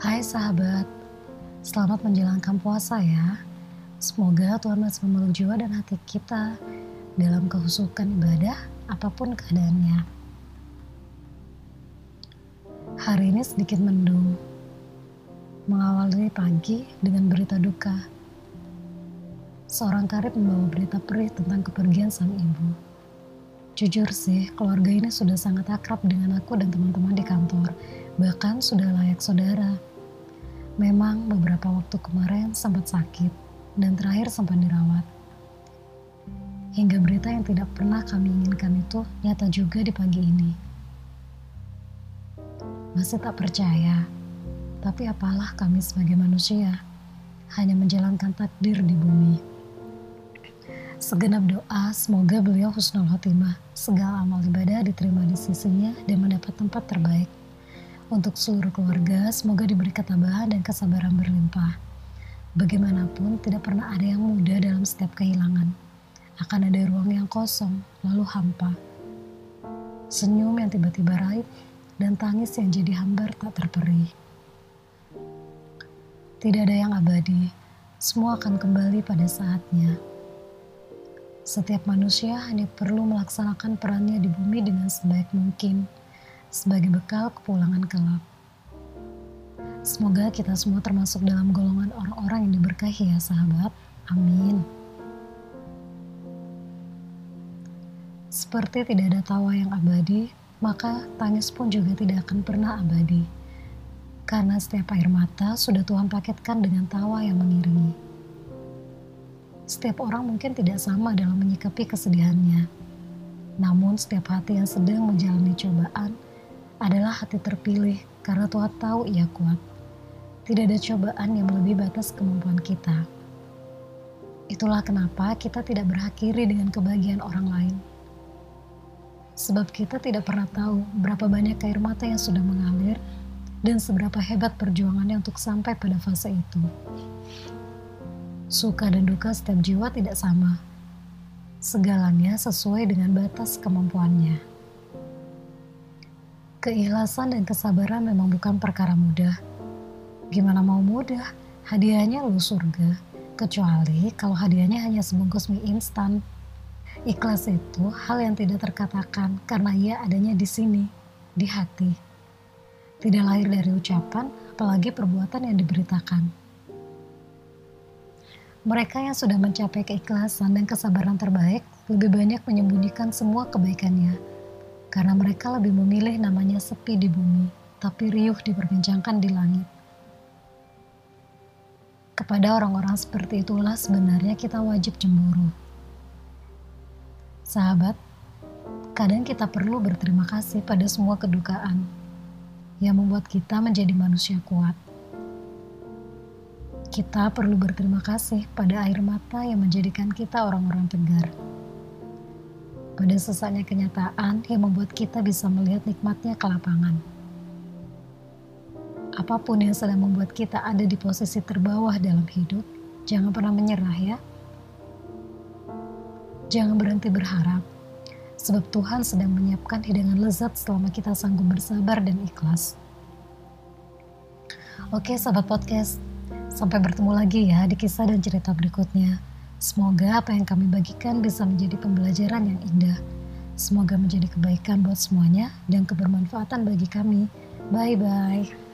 Hai sahabat, selamat menjalankan puasa ya. Semoga Tuhan masih memeluk jiwa dan hati kita dalam kehusukan ibadah apa pun keadaannya. Hari ini sedikit mendung, mengawali pagi dengan berita duka. Seorang karib membawa berita perih tentang kepergian sang ibu. Jujur sih, keluarga ini sudah sangat akrab dengan aku dan teman-teman di kantor, bahkan sudah layak saudara. Memang beberapa waktu kemarin sempat sakit dan terakhir sempat dirawat. Hingga berita yang tidak pernah kami inginkan itu nyata juga di pagi ini. Masih tak percaya, tapi apalah kami sebagai manusia, hanya menjalankan takdir di bumi. Segenap doa, semoga beliau husnul khotimah, segala amal ibadah diterima di sisinya dan mendapat tempat terbaik untuk seluruh keluarga, semoga diberi ketabahan dan kesabaran berlimpah. Bagaimanapun, tidak pernah ada yang mudah dalam setiap kehilangan. Akan ada ruang yang kosong, lalu hampa. Senyum yang tiba-tiba raib, dan tangis yang jadi hambar tak terperi. Tidak ada yang abadi, semua akan kembali pada saatnya. Setiap manusia hanya perlu melaksanakan perannya di bumi dengan sebaik mungkin sebagai bekal kepulangan kelak. Semoga kita semua termasuk dalam golongan orang-orang yang diberkahi ya sahabat. Amin. Seperti tidak ada tawa yang abadi, maka tangis pun juga tidak akan pernah abadi. Karena setiap air mata sudah Tuhan paketkan dengan tawa yang mengiringi. Setiap orang mungkin tidak sama dalam menyikapi kesedihannya. Namun setiap hati yang sedang menjalani cobaan adalah hati terpilih karena Tuhan tahu ia kuat. Tidak ada cobaan yang melebihi batas kemampuan kita. Itulah kenapa kita tidak berhakiri dengan kebahagiaan orang lain. Sebab kita tidak pernah tahu berapa banyak air mata yang sudah mengalir dan seberapa hebat perjuangannya untuk sampai pada fase itu. Suka dan duka setiap jiwa tidak sama. Segalanya sesuai dengan batas kemampuannya. Keikhlasan dan kesabaran memang bukan perkara mudah. Gimana mau mudah? Hadiahnya lu surga. Kecuali kalau hadiahnya hanya sebungkus mie instan. Ikhlas itu hal yang tidak terkatakan karena ia adanya di sini, di hati. Tidak lahir dari ucapan, apalagi perbuatan yang diberitakan. Mereka yang sudah mencapai keikhlasan dan kesabaran terbaik lebih banyak menyembunyikan semua kebaikannya karena mereka lebih memilih namanya sepi di bumi, tapi riuh diperbincangkan di langit. Kepada orang-orang seperti itulah sebenarnya kita wajib cemburu. Sahabat, kadang kita perlu berterima kasih pada semua kedukaan yang membuat kita menjadi manusia kuat. Kita perlu berterima kasih pada air mata yang menjadikan kita orang-orang tegar pada sesaknya kenyataan yang membuat kita bisa melihat nikmatnya ke lapangan. Apa pun yang sedang membuat kita ada di posisi terbawah dalam hidup, jangan pernah menyerah ya. Jangan berhenti berharap, sebab Tuhan sedang menyiapkan hidangan lezat selama kita sanggup bersabar dan ikhlas. Oke sahabat podcast, sampai bertemu lagi ya di kisah dan cerita berikutnya. Semoga apa yang kami bagikan bisa menjadi pembelajaran yang indah. Semoga menjadi kebaikan buat semuanya dan kebermanfaatan bagi kami. Bye bye.